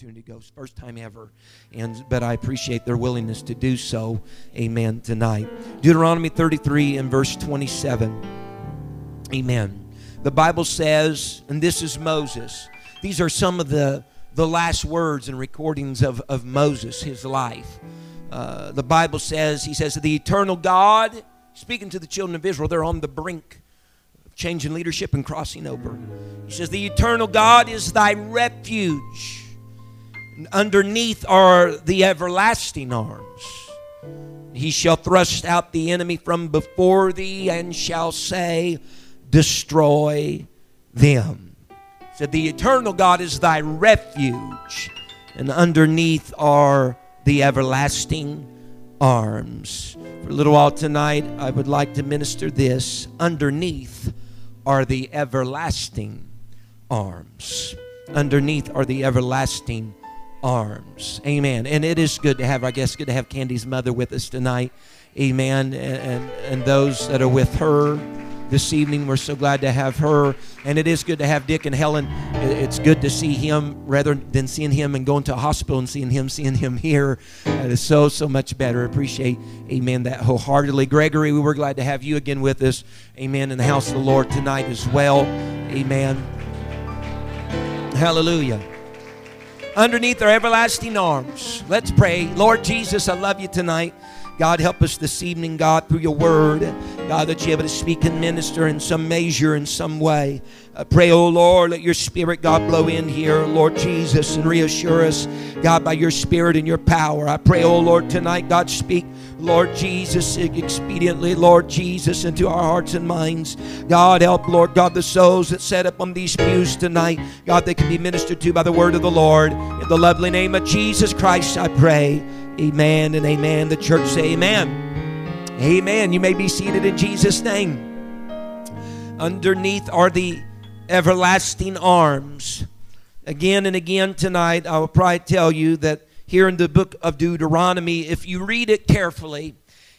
Opportunity to go. First time ever. And but I appreciate their willingness to do so. Amen. Tonight. Deuteronomy 33 and verse 27. Amen. The Bible says, and this is Moses. These are some of the the last words and recordings of, of Moses, his life. Uh, the Bible says, he says, the eternal God, speaking to the children of Israel, they're on the brink of changing leadership and crossing over. He says, the eternal God is thy refuge underneath are the everlasting arms. He shall thrust out the enemy from before thee and shall say, Destroy them. Said, The eternal God is thy refuge, and underneath are the everlasting arms. For a little while tonight, I would like to minister this. Underneath are the everlasting arms. Underneath are the everlasting arms. Amen. And it is good to have, I guess, good to have Candy's mother with us tonight. Amen. And, and, and those that are with her this evening, we're so glad to have her. And it is good to have Dick and Helen. It's good to see him rather than seeing him and going to a hospital and seeing him, seeing him here. That is so, so much better. Appreciate, amen, that wholeheartedly. Gregory, we were glad to have you again with us. Amen. In the house of the Lord tonight as well. Amen. Hallelujah underneath our everlasting arms. Let's pray. Lord Jesus, I love you tonight. God, help us this evening, God, through your word. God, that you're able to speak and minister in some measure, in some way. I pray, oh Lord, let your spirit, God, blow in here, Lord Jesus, and reassure us, God, by your spirit and your power. I pray, oh Lord, tonight, God, speak, Lord Jesus, expediently, Lord Jesus, into our hearts and minds. God, help, Lord God, the souls that set up on these pews tonight, God, they can be ministered to by the word of the Lord. In the lovely name of Jesus Christ, I pray. Amen and amen. The church say amen. Amen. You may be seated in Jesus' name. Underneath are the everlasting arms. Again and again tonight, I will probably tell you that here in the book of Deuteronomy, if you read it carefully,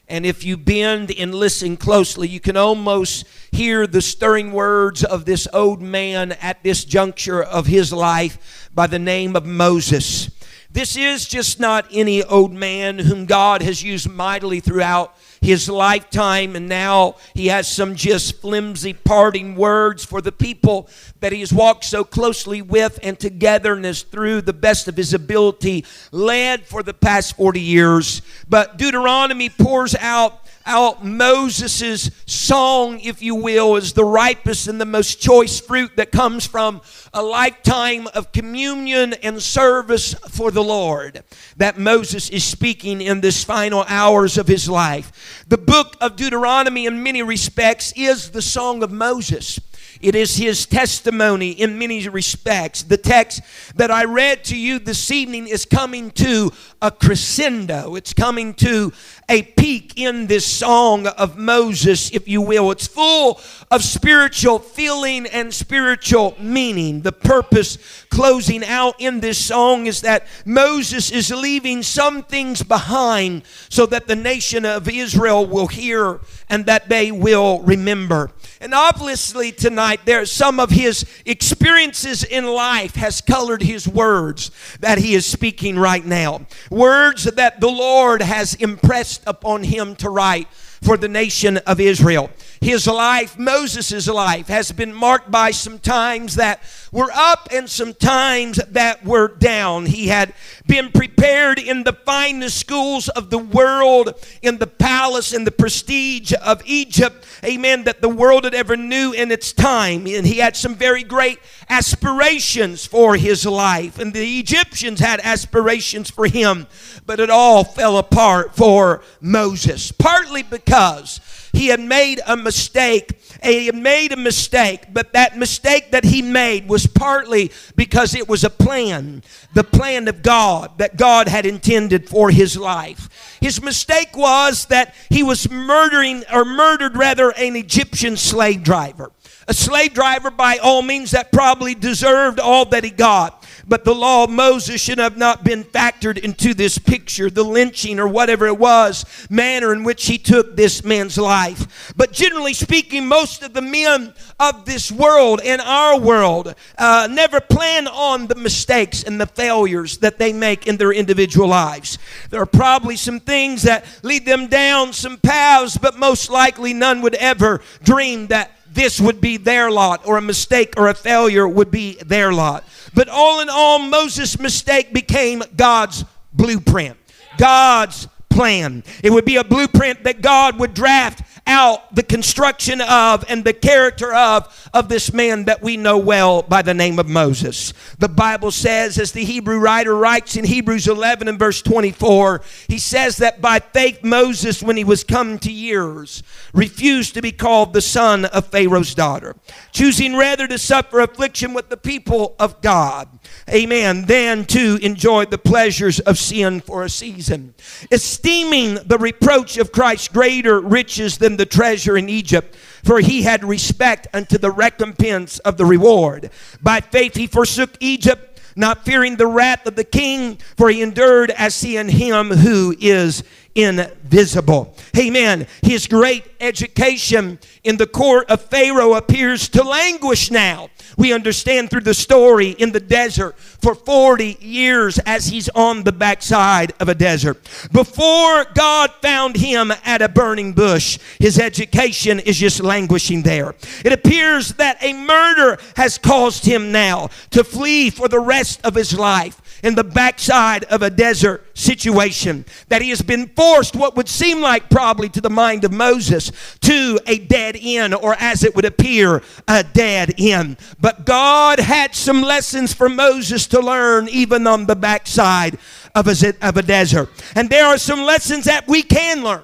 and if you bend and listen closely, you can almost hear the stirring words of this old man at this juncture of his life by the name of Moses. This is just not any old man whom God has used mightily throughout his lifetime, and now he has some just flimsy parting words for the people that he has walked so closely with and togetherness through the best of his ability, led for the past 40 years. But Deuteronomy pours out out Moses' song, if you will, is the ripest and the most choice fruit that comes from a lifetime of communion and service for the Lord that Moses is speaking in this final hours of his life. The book of Deuteronomy, in many respects, is the song of Moses. It is his testimony in many respects. The text that I read to you this evening is coming to a crescendo. It's coming to a peak in this song of Moses, if you will. It's full of spiritual feeling and spiritual meaning. The purpose closing out in this song is that Moses is leaving some things behind so that the nation of Israel will hear and that they will remember. And obviously tonight there some of his experiences in life has colored his words that he is speaking right now. Words that the Lord has impressed upon him to write for the nation of Israel. His life, Moses' life, has been marked by some times that were up and some times that were down. He had been prepared in the finest schools of the world, in the palace and the prestige of Egypt, amen, that the world had ever knew in its time. And he had some very great aspirations for his life. And the Egyptians had aspirations for him, but it all fell apart for Moses, partly because he had made a mistake he had made a mistake, but that mistake that he made was partly because it was a plan, the plan of God that God had intended for his life. His mistake was that he was murdering, or murdered rather, an Egyptian slave driver. A slave driver, by all means, that probably deserved all that he got. But the law of Moses should have not been factored into this picture, the lynching or whatever it was, manner in which he took this man's life. But generally speaking, most of the men of this world and our world uh, never plan on the mistakes and the failures that they make in their individual lives. There are probably some things that lead them down some paths, but most likely none would ever dream that this would be their lot, or a mistake or a failure would be their lot. But all in all, Moses' mistake became God's blueprint, God's plan. It would be a blueprint that God would draft out the construction of and the character of of this man that we know well by the name of Moses. The Bible says as the Hebrew writer writes in Hebrews 11 and verse 24, he says that by faith Moses when he was come to years refused to be called the son of Pharaoh's daughter, choosing rather to suffer affliction with the people of God. Amen. Than to enjoy the pleasures of sin for a season. Esteeming the reproach of Christ greater riches than the treasure in Egypt, for he had respect unto the recompense of the reward. By faith he forsook Egypt, not fearing the wrath of the king, for he endured as seeing him who is invisible. Amen. His great education in the court of Pharaoh appears to languish now. We understand through the story in the desert for 40 years as he's on the backside of a desert. Before God found him at a burning bush, his education is just languishing there. It appears that a murder has caused him now to flee for the rest of his life in the backside of a desert situation. That he has been forced, what would seem like probably to the mind of Moses, to a dead end, or as it would appear, a dead end. But God had some lessons for Moses to learn even on the backside of a, of a desert. And there are some lessons that we can learn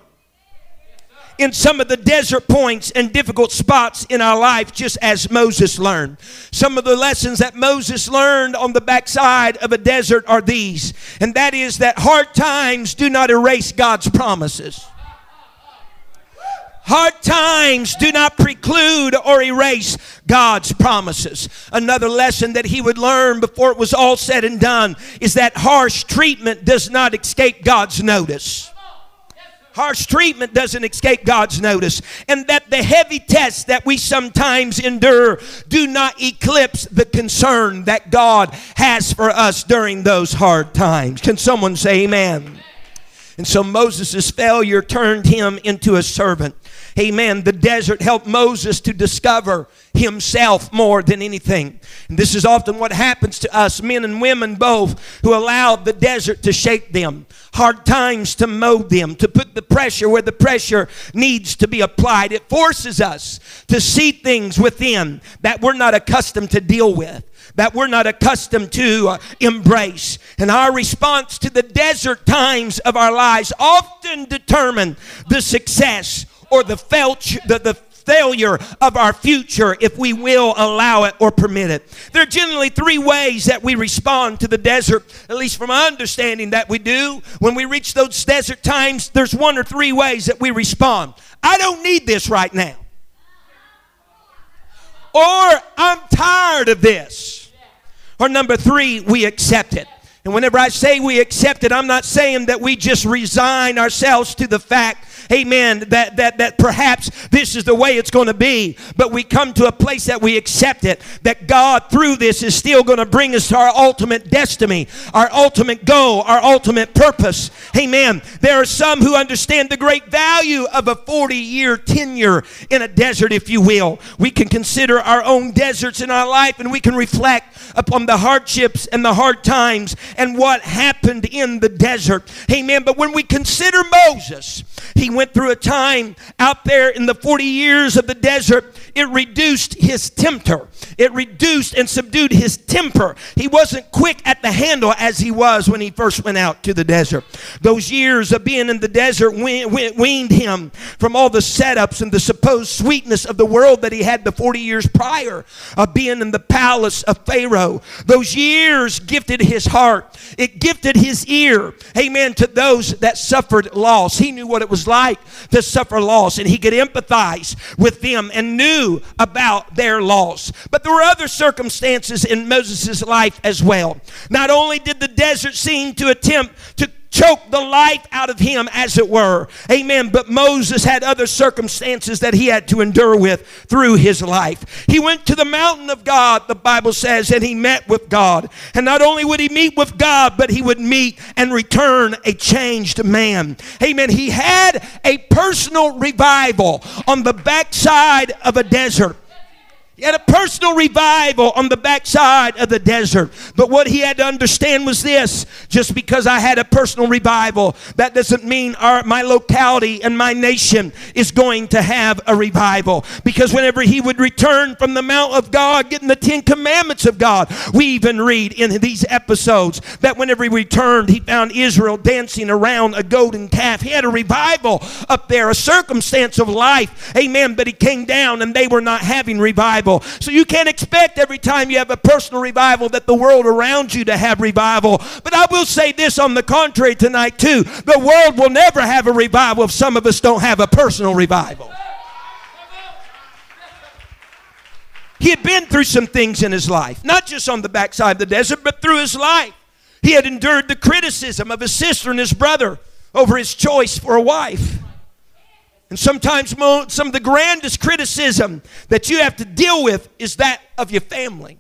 in some of the desert points and difficult spots in our life, just as Moses learned. Some of the lessons that Moses learned on the backside of a desert are these, and that is that hard times do not erase God's promises. Hard times do not preclude or erase God's promises. Another lesson that he would learn before it was all said and done is that harsh treatment does not escape God's notice. Harsh treatment doesn't escape God's notice. And that the heavy tests that we sometimes endure do not eclipse the concern that God has for us during those hard times. Can someone say amen? And so Moses' failure turned him into a servant. Amen. The desert helped Moses to discover himself more than anything. And this is often what happens to us, men and women both, who allow the desert to shape them, hard times to mold them, to put the pressure where the pressure needs to be applied. It forces us to see things within that we're not accustomed to deal with that we're not accustomed to uh, embrace. And our response to the desert times of our lives often determine the success or the, felch, the, the failure of our future if we will allow it or permit it. There are generally three ways that we respond to the desert, at least from my understanding that we do. When we reach those desert times, there's one or three ways that we respond. I don't need this right now. Or I'm tired of this. Or number three, we accept it. And whenever I say we accept it, I'm not saying that we just resign ourselves to the fact amen, that, that, that perhaps this is the way it's going to be, but we come to a place that we accept it, that God through this is still going to bring us to our ultimate destiny, our ultimate goal, our ultimate purpose. Amen. There are some who understand the great value of a 40 year tenure in a desert, if you will. We can consider our own deserts in our life and we can reflect upon the hardships and the hard times and what happened in the desert. Amen. But when we consider Moses, he went through a time out there in the 40 years of the desert, it reduced his temper. It reduced and subdued his temper. He wasn't quick at the handle as he was when he first went out to the desert. Those years of being in the desert weaned him from all the setups and the supposed sweetness of the world that he had the 40 years prior of being in the palace of Pharaoh. Those years gifted his heart, it gifted his ear, amen, to those that suffered loss. He knew what it was like to suffer loss, and he could empathize with them and knew about their loss. But there were other circumstances in Moses' life as well. Not only did the desert seem to attempt to choke the life out of him, as it were. Amen. But Moses had other circumstances that he had to endure with through his life. He went to the mountain of God, the Bible says, and he met with God. And not only would he meet with God, but he would meet and return a changed man. Amen. He had a personal revival on the backside of a desert. He had a personal revival on the backside of the desert. But what he had to understand was this just because I had a personal revival, that doesn't mean our, my locality and my nation is going to have a revival. Because whenever he would return from the Mount of God, getting the Ten Commandments of God, we even read in these episodes that whenever he returned, he found Israel dancing around a golden calf. He had a revival up there, a circumstance of life. Amen. But he came down and they were not having revival revival. So you can't expect every time you have a personal revival that the world around you to have revival. But I will say this on the contrary tonight, too. The world will never have a revival if some of us don't have a personal revival. He had been through some things in his life, not just on the backside of the desert, but through his life. He had endured the criticism of his sister and his brother over his choice for a wife. And sometimes some of the grandest criticism that you have to deal with is that of your family.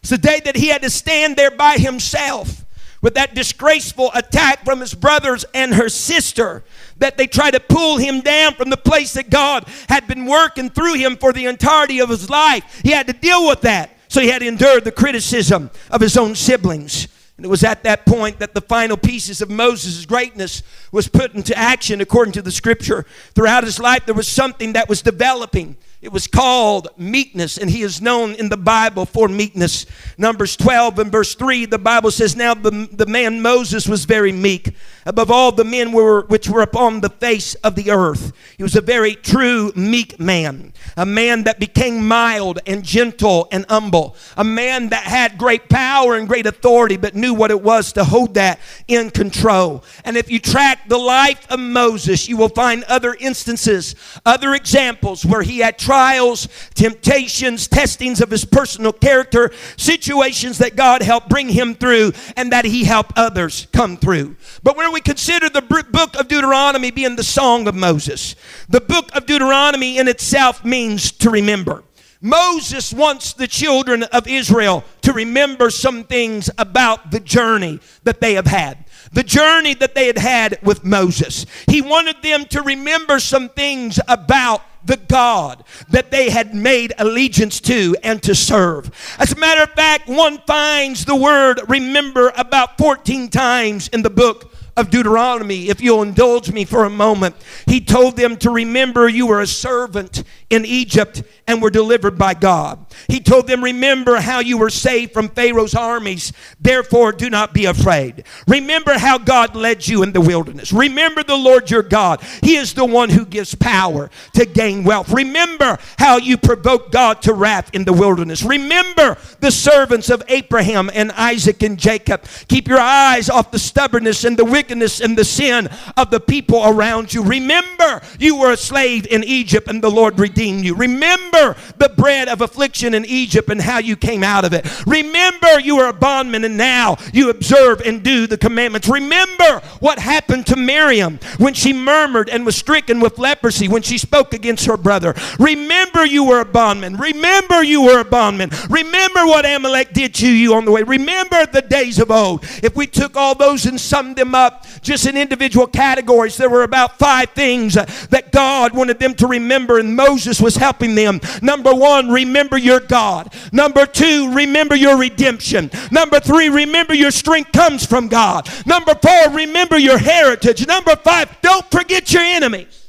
It's the day that he had to stand there by himself with that disgraceful attack from his brothers and her sister that they tried to pull him down from the place that God had been working through him for the entirety of his life. He had to deal with that. So he had endured the criticism of his own siblings. And it was at that point that the final pieces of Moses' greatness was put into action according to the scripture. Throughout his life, there was something that was developing. It was called meekness, and he is known in the Bible for meekness. Numbers 12 and verse 3, the Bible says, Now the, the man Moses was very meek, above all the men were, which were upon the face of the earth. He was a very true meek man, a man that became mild and gentle and humble, a man that had great power and great authority, but knew what it was to hold that in control. And if you track the life of Moses, you will find other instances, other examples where he had trials, temptations, testings of his personal character, situations that God helped bring him through and that he helped others come through. But when we consider the book of Deuteronomy being the song of Moses, the book of Deuteronomy in itself means to remember. Moses wants the children of Israel to remember some things about the journey that they have had the journey that they had had with Moses. He wanted them to remember some things about the God that they had made allegiance to and to serve. As a matter of fact, one finds the word remember about 14 times in the book of Deuteronomy, if you'll indulge me for a moment, he told them to remember you were a servant in Egypt and were delivered by God. He told them, Remember how you were saved from Pharaoh's armies, therefore do not be afraid. Remember how God led you in the wilderness. Remember the Lord your God. He is the one who gives power to gain wealth. Remember how you provoked God to wrath in the wilderness. Remember the servants of Abraham and Isaac and Jacob. Keep your eyes off the stubbornness and the wickedness and the sin of the people around you. Remember you were a slave in Egypt and the Lord redeemed you. Remember the bread of affliction in Egypt and how you came out of it. Remember you were a bondman and now you observe and do the commandments. Remember what happened to Miriam when she murmured and was stricken with leprosy when she spoke against her brother. Remember you were a bondman. Remember you were a bondman. Remember what Amalek did to you on the way. Remember the days of old. If we took all those and summed them up just in individual categories, there were about five things that God wanted them to remember, and Moses was helping them Number one, remember your God. Number two, remember your redemption. Number three, remember your strength comes from God. Number four, remember your heritage. Number five, don't forget your enemies.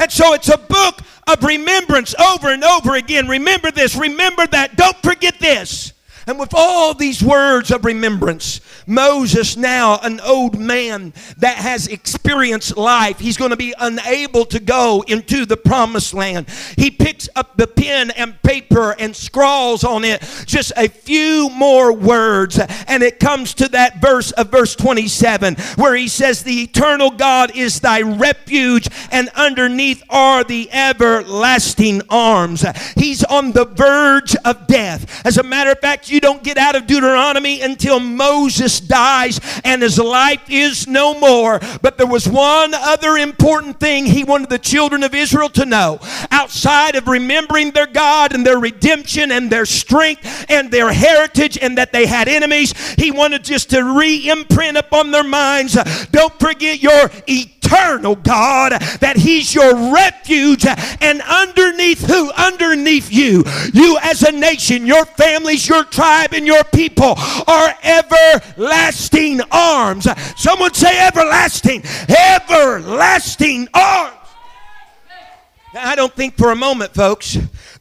And so it's a book of remembrance over and over again. Remember this, remember that, don't forget this. And with all these words of remembrance, Moses, now an old man that has experienced life, he's going to be unable to go into the promised land. He picks up the pen and paper and scrawls on it just a few more words. And it comes to that verse of verse 27 where he says, The eternal God is thy refuge, and underneath are the everlasting arms. He's on the verge of death. As a matter of fact, you don't get out of Deuteronomy until Moses dies and his life is no more. But there was one other important thing he wanted the children of Israel to know. Outside of remembering their God and their redemption and their strength and their heritage and that they had enemies, he wanted just to re imprint upon their minds don't forget your eternal eternal God, that He's your refuge, and underneath who? Underneath you. You as a nation, your families, your tribe, and your people are everlasting arms. Someone say everlasting, everlasting arms. I don't think for a moment, folks,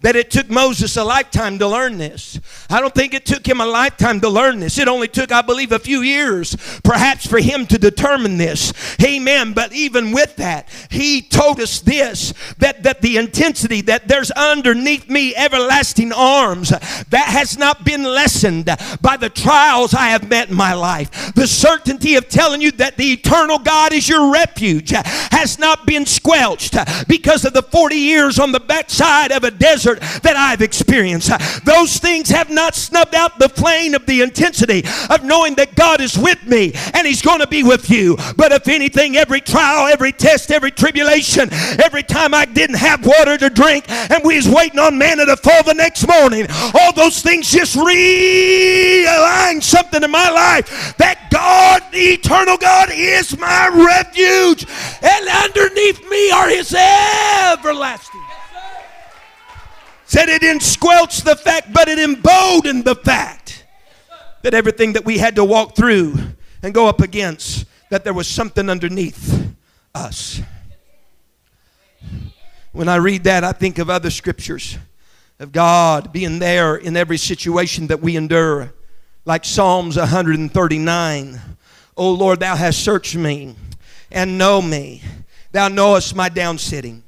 that it took Moses a lifetime to learn this. I don't think it took him a lifetime to learn this. It only took, I believe, a few years perhaps for him to determine this. Amen. But even with that, he told us this that, that the intensity that there's underneath me everlasting arms that has not been lessened by the trials I have met in my life. The certainty of telling you that the eternal God is your refuge has not been squelched because of the 40 years on the backside of a desert that I've experienced. Those things have not snubbed out the flame of the intensity of knowing that God is with me and He's going to be with you. But if anything, every trial, every test, every tribulation, every time I didn't have water to drink and we was waiting on manna to fall the next morning, all those things just realign something in my life that God, the eternal God, is my refuge, and underneath me are His everlasting said it didn't squelch the fact, but it emboldened the fact that everything that we had to walk through and go up against, that there was something underneath us. When I read that, I think of other scriptures of God being there in every situation that we endure, like Psalms 139. Oh Lord, thou hast searched me and know me. Thou knowest my down sitting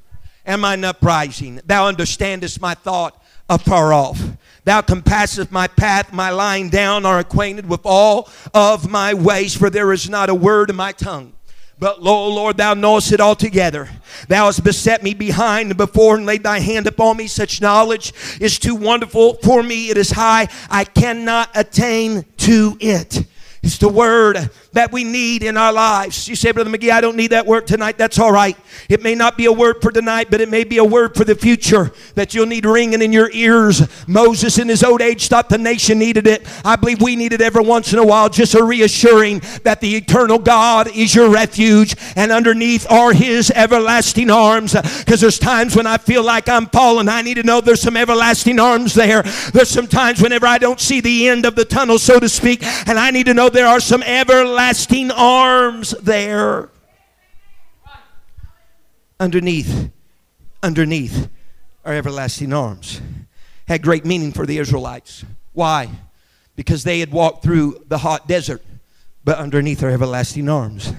and mine uprising. Thou understandest my thought afar off. Thou compassest my path, my lying down, are acquainted with all of my ways, for there is not a word in my tongue. But lo, Lord, thou knowest it altogether. Thou hast beset me behind and before and laid thy hand upon me. Such knowledge is too wonderful for me. It is high. I cannot attain to it. It's the word that we need in our lives. You say, Brother McGee, I don't need that word tonight. That's all right. It may not be a word for tonight, but it may be a word for the future that you'll need ringing in your ears. Moses, in his old age, thought the nation needed it. I believe we need it every once in a while, just a reassuring that the eternal God is your refuge and underneath are his everlasting arms. Because there's times when I feel like I'm falling. I need to know there's some everlasting arms there. There's some times whenever I don't see the end of the tunnel, so to speak, and I need to know there are some everlasting everlasting arms there. Underneath, underneath our everlasting arms. Had great meaning for the Israelites. Why? Because they had walked through the hot desert, but underneath our everlasting arms.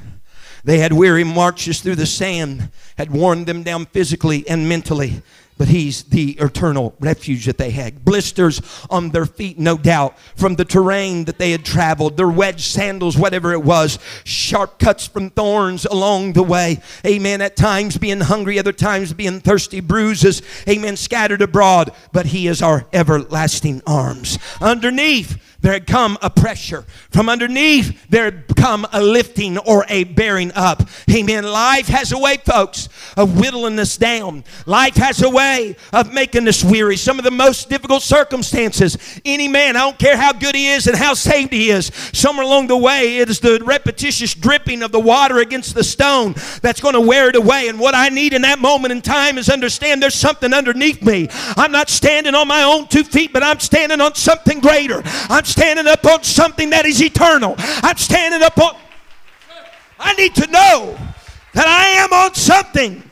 They had weary marches through the sand, had worn them down physically and mentally but he's the eternal refuge that they had. Blisters on their feet, no doubt, from the terrain that they had traveled, their wedge sandals, whatever it was, sharp cuts from thorns along the way. Amen. At times being hungry, other times being thirsty, bruises, amen, scattered abroad, but he is our everlasting arms. Underneath, there had come a pressure. From underneath, there had come a lifting or a bearing up. Amen. Life has a way, folks, of whittling us down. Life has a way of making us weary. Some of the most difficult circumstances, any man, I don't care how good he is and how saved he is, somewhere along the way, it is the repetitious dripping of the water against the stone that's going to wear it away. And what I need in that moment in time is understand there's something underneath me. I'm not standing on my own two feet, but I'm standing on something greater. I'm standing up on something that is eternal. I'm standing up on. I need to know that I am on something.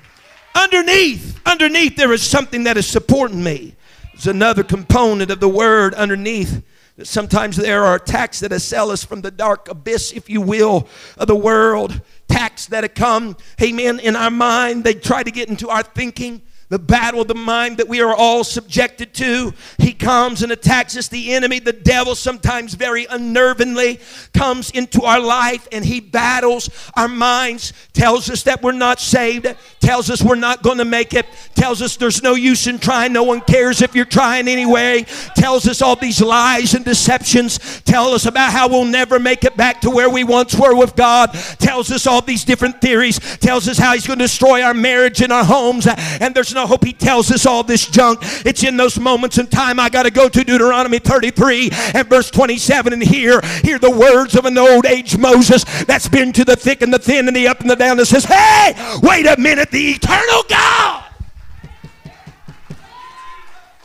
Underneath, underneath, there is something that is supporting me. There's another component of the word underneath. That sometimes there are attacks that assail us from the dark abyss, if you will, of the world. Attacks that have come, amen, in our mind. They try to get into our thinking the battle of the mind that we are all subjected to. He comes and attacks us. The enemy, the devil, sometimes very unnervingly comes into our life and he battles our minds, tells us that we're not saved, tells us we're not going to make it, tells us there's no use in trying, no one cares if you're trying anyway, tells us all these lies and deceptions, tells us about how we'll never make it back to where we once were with God, tells us all these different theories, tells us how he's going to destroy our marriage and our homes, and there's no hope he tells us all this junk. It's in those moments in time I got to go to Deuteronomy 33 and verse 27 and hear, hear the words of an old age Moses that's been to the thick and the thin and the up and the down that says, Hey, wait a minute, the eternal God.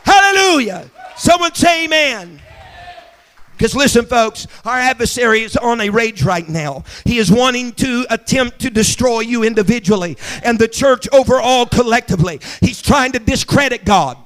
Hallelujah. Someone say amen. Because listen, folks, our adversary is on a rage right now. He is wanting to attempt to destroy you individually and the church overall collectively. He's trying to discredit God.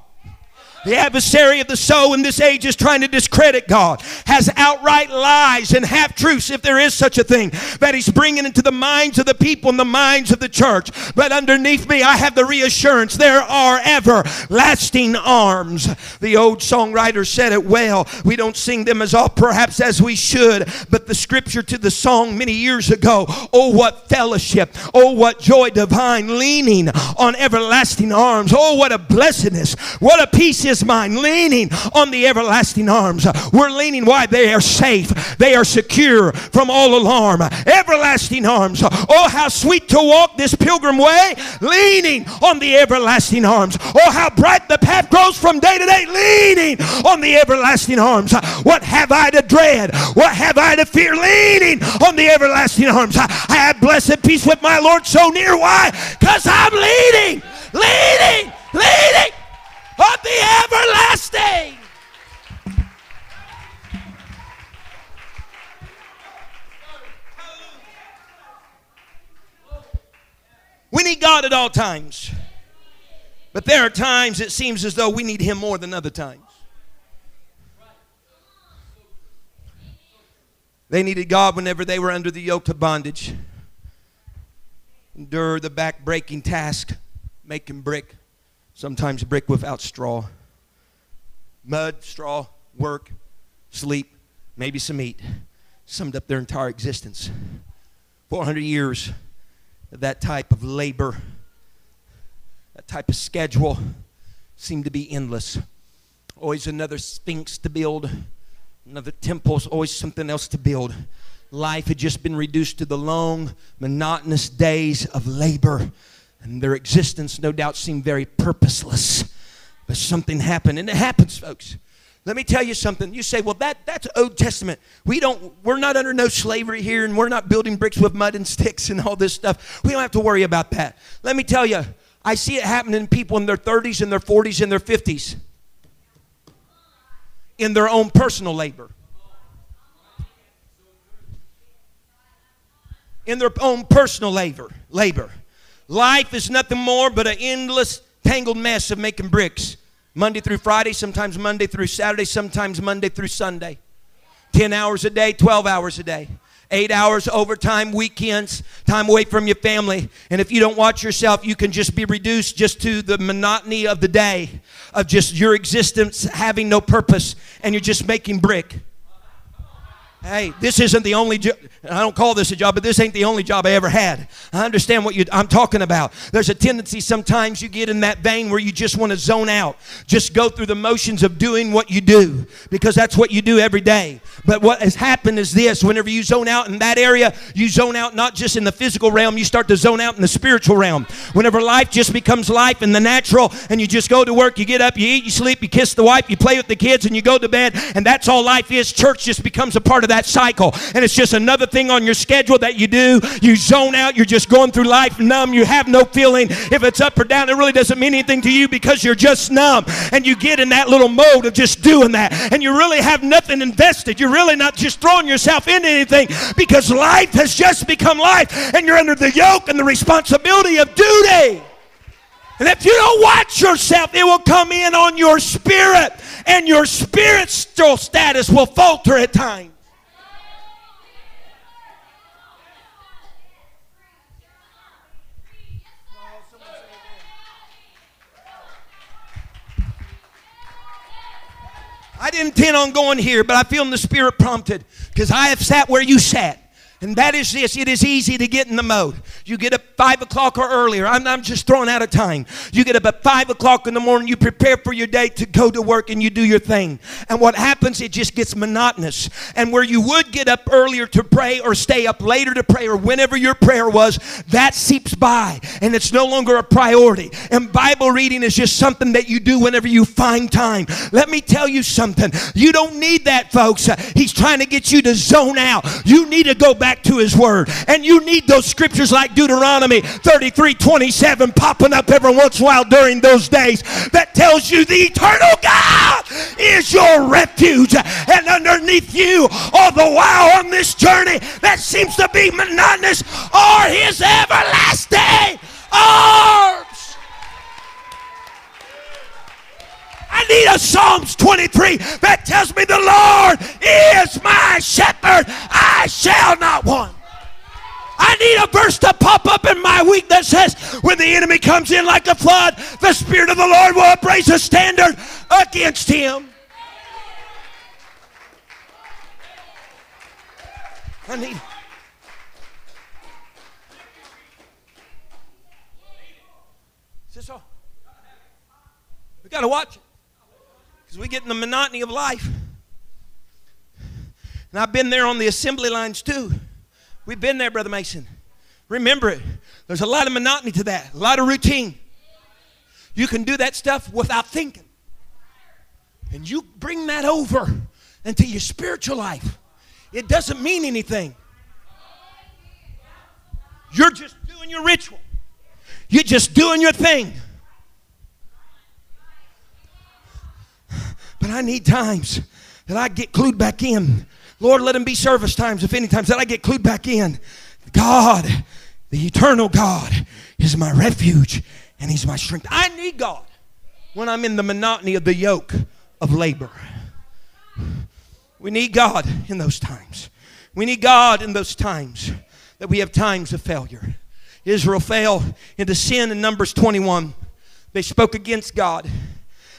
The adversary of the soul in this age is trying to discredit God, has outright lies and half truths, if there is such a thing, that he's bringing into the minds of the people and the minds of the church. But underneath me, I have the reassurance there are everlasting arms. The old songwriter said it well. We don't sing them as all perhaps as we should, but the scripture to the song many years ago oh, what fellowship, oh, what joy divine, leaning on everlasting arms. Oh, what a blessedness, what a peace is mine, leaning on the everlasting arms. We're leaning why they are safe, they are secure from all alarm. Everlasting arms. Oh, how sweet to walk this pilgrim way, leaning on the everlasting arms. Oh, how bright the path grows from day to day, leaning on the everlasting arms. What have I to dread? What have I to fear? Leaning on the everlasting arms. I have blessed peace with my Lord so near. Why? Because I'm leading, leading, leading of the everlasting. We need God at all times. But there are times it seems as though we need Him more than other times. They needed God whenever they were under the yoke of bondage. Endure the back breaking task, making brick sometimes brick without straw. Mud, straw, work, sleep, maybe some meat. Summed up their entire existence. 400 years of that type of labor, that type of schedule seemed to be endless. Always another sphinx to build, another temple, always something else to build. Life had just been reduced to the long, monotonous days of labor and their existence, no doubt, seemed very purposeless. But something happened, and it happens, folks. Let me tell you something. You say, well, that, that's Old Testament. We don't, we're not under no slavery here, and we're not building bricks with mud and sticks and all this stuff. We don't have to worry about that. Let me tell you, I see it happening in people in their 30s and their 40s and their 50s in their own personal labor. In their own personal labor. Labor. Life is nothing more but an endless, tangled mess of making bricks. Monday through Friday, sometimes Monday through Saturday, sometimes Monday through Sunday. 10 hours a day, 12 hours a day. Eight hours overtime, weekends, time away from your family. And if you don't watch yourself, you can just be reduced just to the monotony of the day, of just your existence having no purpose, and you're just making brick. Hey, this isn't the only job. I don't call this a job, but this ain't the only job I ever had. I understand what you, I'm talking about. There's a tendency sometimes you get in that vein where you just want to zone out, just go through the motions of doing what you do because that's what you do every day. But what has happened is this whenever you zone out in that area, you zone out not just in the physical realm, you start to zone out in the spiritual realm. Whenever life just becomes life in the natural and you just go to work, you get up, you eat, you sleep, you kiss the wife, you play with the kids, and you go to bed, and that's all life is. Church just becomes a part of that that cycle. And it's just another thing on your schedule that you do. You zone out, you're just going through life numb, you have no feeling. If it's up or down, it really doesn't mean anything to you because you're just numb. And you get in that little mode of just doing that. And you really have nothing invested. You're really not just throwing yourself into anything because life has just become life. And you're under the yoke and the responsibility of duty. And if you don't watch yourself, it will come in on your spirit, and your spiritual status will falter at times. I didn't intend on going here, but I feel in the spirit prompted because I have sat where you sat. And that is this it is easy to get in the mode. You get up 5 o'clock or earlier. I'm, I'm just throwing out of time. You get up at 5 o'clock in the morning, you prepare for your day to go to work, and you do your thing. And what happens, it just gets monotonous. And where you would get up earlier to pray or stay up later to pray or whenever your prayer was, that seeps by and it's no longer a priority. And Bible reading is just something that you do whenever you find time. Let me tell you something. You don't need that, folks. He's trying to get you to zone out. You need to go back back to His Word. And you need those scriptures like Deuteronomy 33 27 popping up every once in a while during those days that tells you the eternal God is your refuge. And underneath you, all the while on this journey that seems to be monotonous, are His everlasting arms. I need a Psalms 23 that tells me the Lord is my shepherd. I shall not want. I need a verse to pop up in my week that says, when the enemy comes in like a flood, the Spirit of the Lord will upraise a standard against him. I need. Is this all? We got to watch it. Because we get in the monotony of life. And I've been there on the assembly lines too. We've been there, Brother Mason. Remember it. There's a lot of monotony to that, a lot of routine. You can do that stuff without thinking. And you bring that over into your spiritual life. It doesn't mean anything. You're just doing your ritual. You're just doing your thing. But I need times that I get clued back in. Lord, let them be service times, if any times that I get clued back in. God, the eternal God, is my refuge and He's my strength. I need God when I'm in the monotony of the yoke of labor. We need God in those times. We need God in those times that we have times of failure. Israel fell into sin in Numbers 21. They spoke against God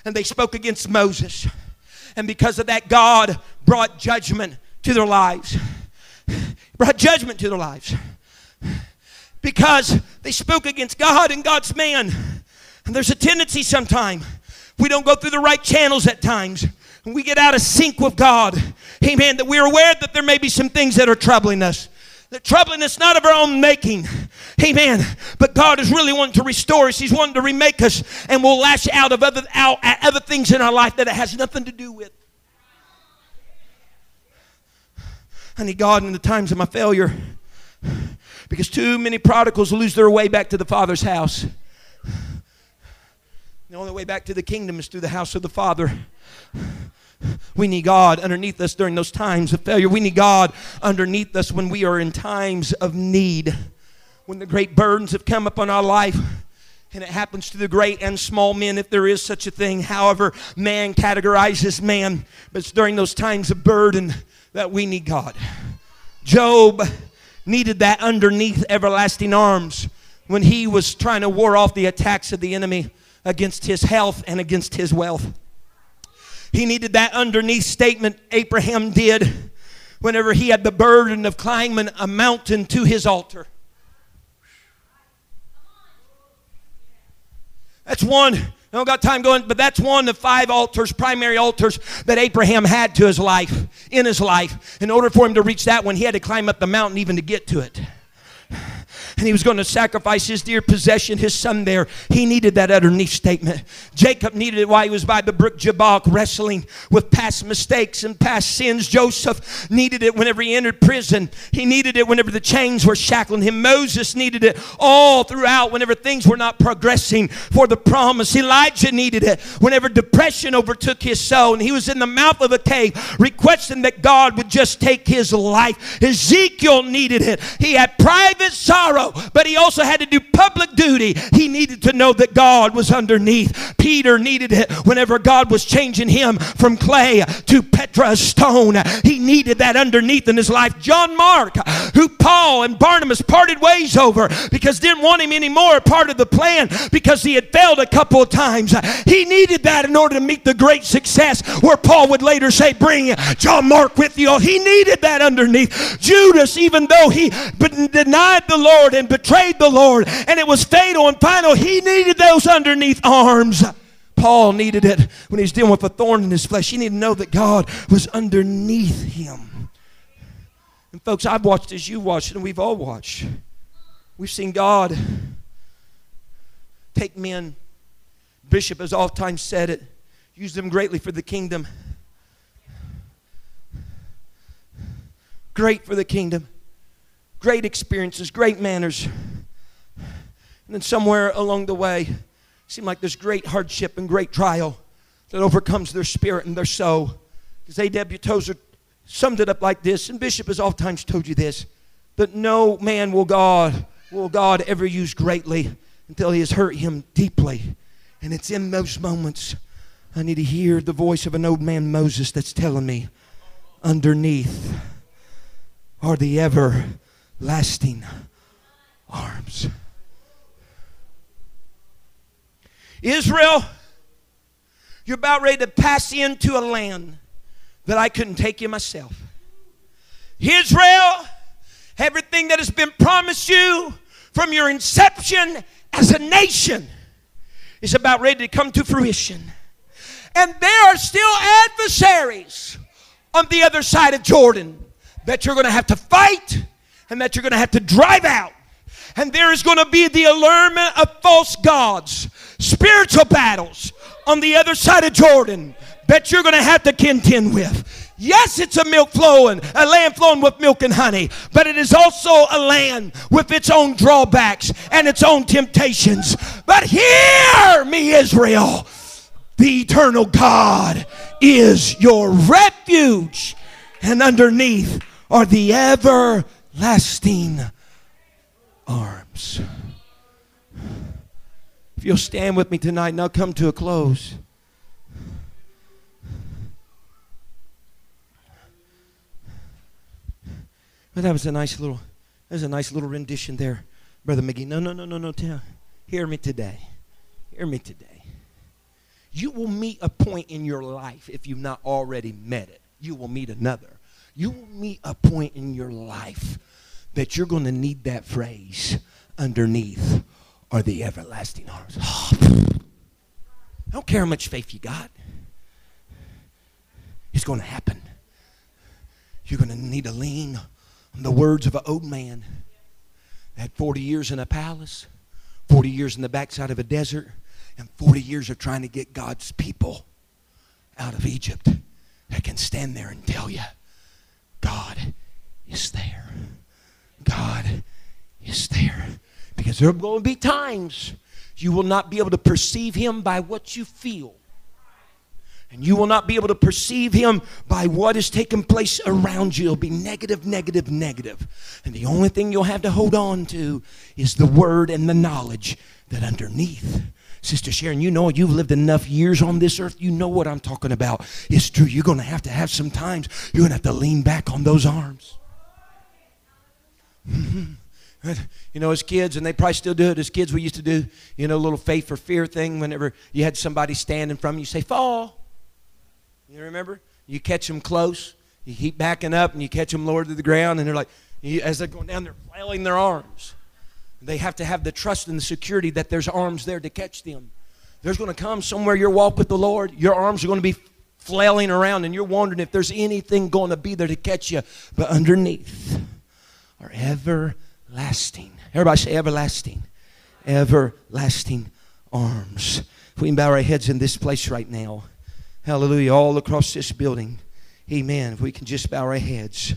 and they spoke against Moses. And because of that, God brought judgment to their lives. Brought judgment to their lives. Because they spoke against God and God's man. And there's a tendency sometime, we don't go through the right channels at times, and we get out of sync with God. Amen. That we're aware that there may be some things that are troubling us. The troubling is not of our own making. Amen. But God is really wanting to restore us. He's wanting to remake us. And we'll lash out of other, out at other things in our life that it has nothing to do with. I need God in the times of my failure. Because too many prodigals lose their way back to the Father's house. The only way back to the kingdom is through the house of the Father. We need God underneath us during those times of failure. We need God underneath us when we are in times of need. When the great burdens have come upon our life. And it happens to the great and small men, if there is such a thing. However, man categorizes man. But it's during those times of burden that we need God. Job needed that underneath everlasting arms when he was trying to ward off the attacks of the enemy against his health and against his wealth. He needed that underneath statement Abraham did whenever he had the burden of climbing a mountain to his altar. That's one. I don't got time going, but that's one of five altars, primary altars that Abraham had to his life, in his life. In order for him to reach that one, he had to climb up the mountain even to get to it and he was going to sacrifice his dear possession, his son there. He needed that underneath statement. Jacob needed it while he was by the brook Jabbok wrestling with past mistakes and past sins. Joseph needed it whenever he entered prison. He needed it whenever the chains were shackling him. Moses needed it all throughout whenever things were not progressing for the promise. Elijah needed it whenever depression overtook his soul and he was in the mouth of a cave requesting that God would just take his life. Ezekiel needed it. He had private sorrow but he also had to do public duty. He needed to know that God was underneath. Peter needed it whenever God was changing him from clay to Petra stone. He needed that underneath in his life. John Mark, who Paul and Barnabas parted ways over because didn't want him anymore, part of the plan because he had failed a couple of times. He needed that in order to meet the great success where Paul would later say, Bring John Mark with you. He needed that underneath. Judas, even though he denied the Lord and betrayed the Lord, and it was fatal and final. He needed those underneath arms. Paul needed it when he was dealing with a thorn in his flesh. He needed to know that God was underneath him. And folks, I've watched as you watched, and we've all watched. We've seen God take men, Bishop has oftentimes said it, use them greatly for the kingdom. Great for the kingdom great experiences, great manners. And then somewhere along the way, seemed like there's great hardship and great trial that overcomes their spirit and their soul. Because A.W. Tozer summed it up like this, and Bishop has oftentimes told you this, that no man will God will God ever use greatly until he has hurt him deeply. And it's in those moments I need to hear the voice of an old man Moses that's telling me underneath are the ever lasting arms. Israel, you're about ready to pass into a land that I couldn't take you myself. Israel, everything that has been promised you from your inception as a nation is about ready to come to fruition. And there are still adversaries on the other side of Jordan that you're going to have to fight and that you're going to have to drive out. And there is going to be the allurement of false gods, spiritual battles on the other side of Jordan that you're going to have to contend with. Yes, it's a milk flowing, a land flowing with milk and honey, but it is also a land with its own drawbacks and its own temptations. But hear me, Israel. The eternal God is your refuge, and underneath are the ever lasting arms. If you'll stand with me tonight and I'll come to a close. That was a nice little that was a nice little rendition there, Brother McGee. No, no, no, no, no. Tell, hear me today. Hear me today. You will meet a point in your life if you've not already met it. You will meet another. You will meet a point in your life that you're going to need that phrase underneath are the everlasting arms. I don't care how much faith you got. It's going to happen. You're going to need to lean on the words of an old man that had 40 years in a palace, 40 years in the backside of a desert, and 40 years of trying to get God's people out of Egypt that can stand there and tell you, God is there. God is there. Because there will be times you will not be able to perceive Him by what you feel. And you will not be able to perceive Him by what is taking place around you. It'll be negative, negative, negative. And the only thing you'll have to hold on to is the Word and the knowledge that underneath. Sister Sharon, you know you've lived enough years on this earth. You know what I'm talking about. It's true. You're going to have to have some times, you're going to have to lean back on those arms. You know, as kids, and they probably still do it as kids, we used to do, you know, a little faith for fear thing whenever you had somebody standing from you, you say, fall. You remember? You catch them close, You keep backing up and you catch them lower to the ground, and they're like, as they're going down, they're flailing their arms. They have to have the trust and the security that there's arms there to catch them. There's going to come somewhere your walk with the Lord, your arms are going to be flailing around, and you're wondering if there's anything going to be there to catch you. But underneath are everlasting. Everybody say everlasting. Everlasting arms. If we can bow our heads in this place right now. Hallelujah. All across this building. Amen. If we can just bow our heads.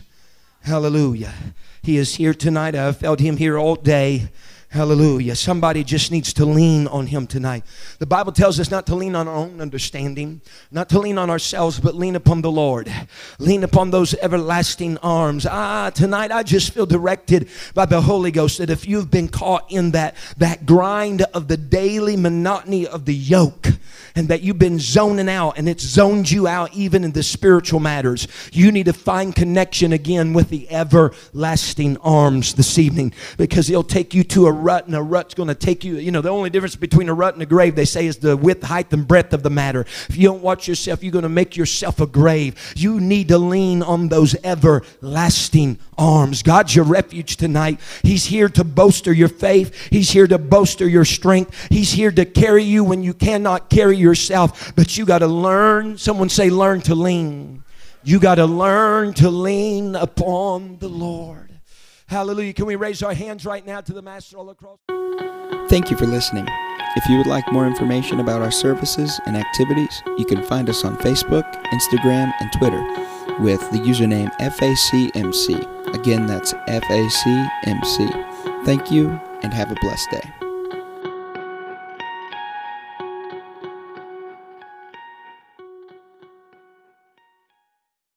Hallelujah. He is here tonight. I've felt him here all day. Hallelujah. Somebody just needs to lean on him tonight. The Bible tells us not to lean on our own understanding, not to lean on ourselves, but lean upon the Lord. Lean upon those everlasting arms. Ah, tonight I just feel directed by the Holy Ghost that if you've been caught in that, that grind of the daily monotony of the yoke, and that you've been zoning out and it's zoned you out even in the spiritual matters, you need to find connection again with the everlasting arms this evening because he'll take you to a rut and a rut's going to take you, you know, the only difference between a rut and a grave, they say, is the width, height, and breadth of the matter. If you don't watch yourself, you're going to make yourself a grave. You need to lean on those everlasting arms. God's your refuge tonight. He's here to bolster your faith. He's here to bolster your strength. He's here to carry you when you cannot carry yourself. But you got to learn. Someone say, learn to lean. You got to learn to lean upon the Lord. Hallelujah. Can we raise our hands right now to the Master all across? Thank you for listening. If you would like more information about our services and activities, you can find us on Facebook, Instagram, and Twitter with the username FACMC. Again, that's FACMC. Thank you and have a blessed day.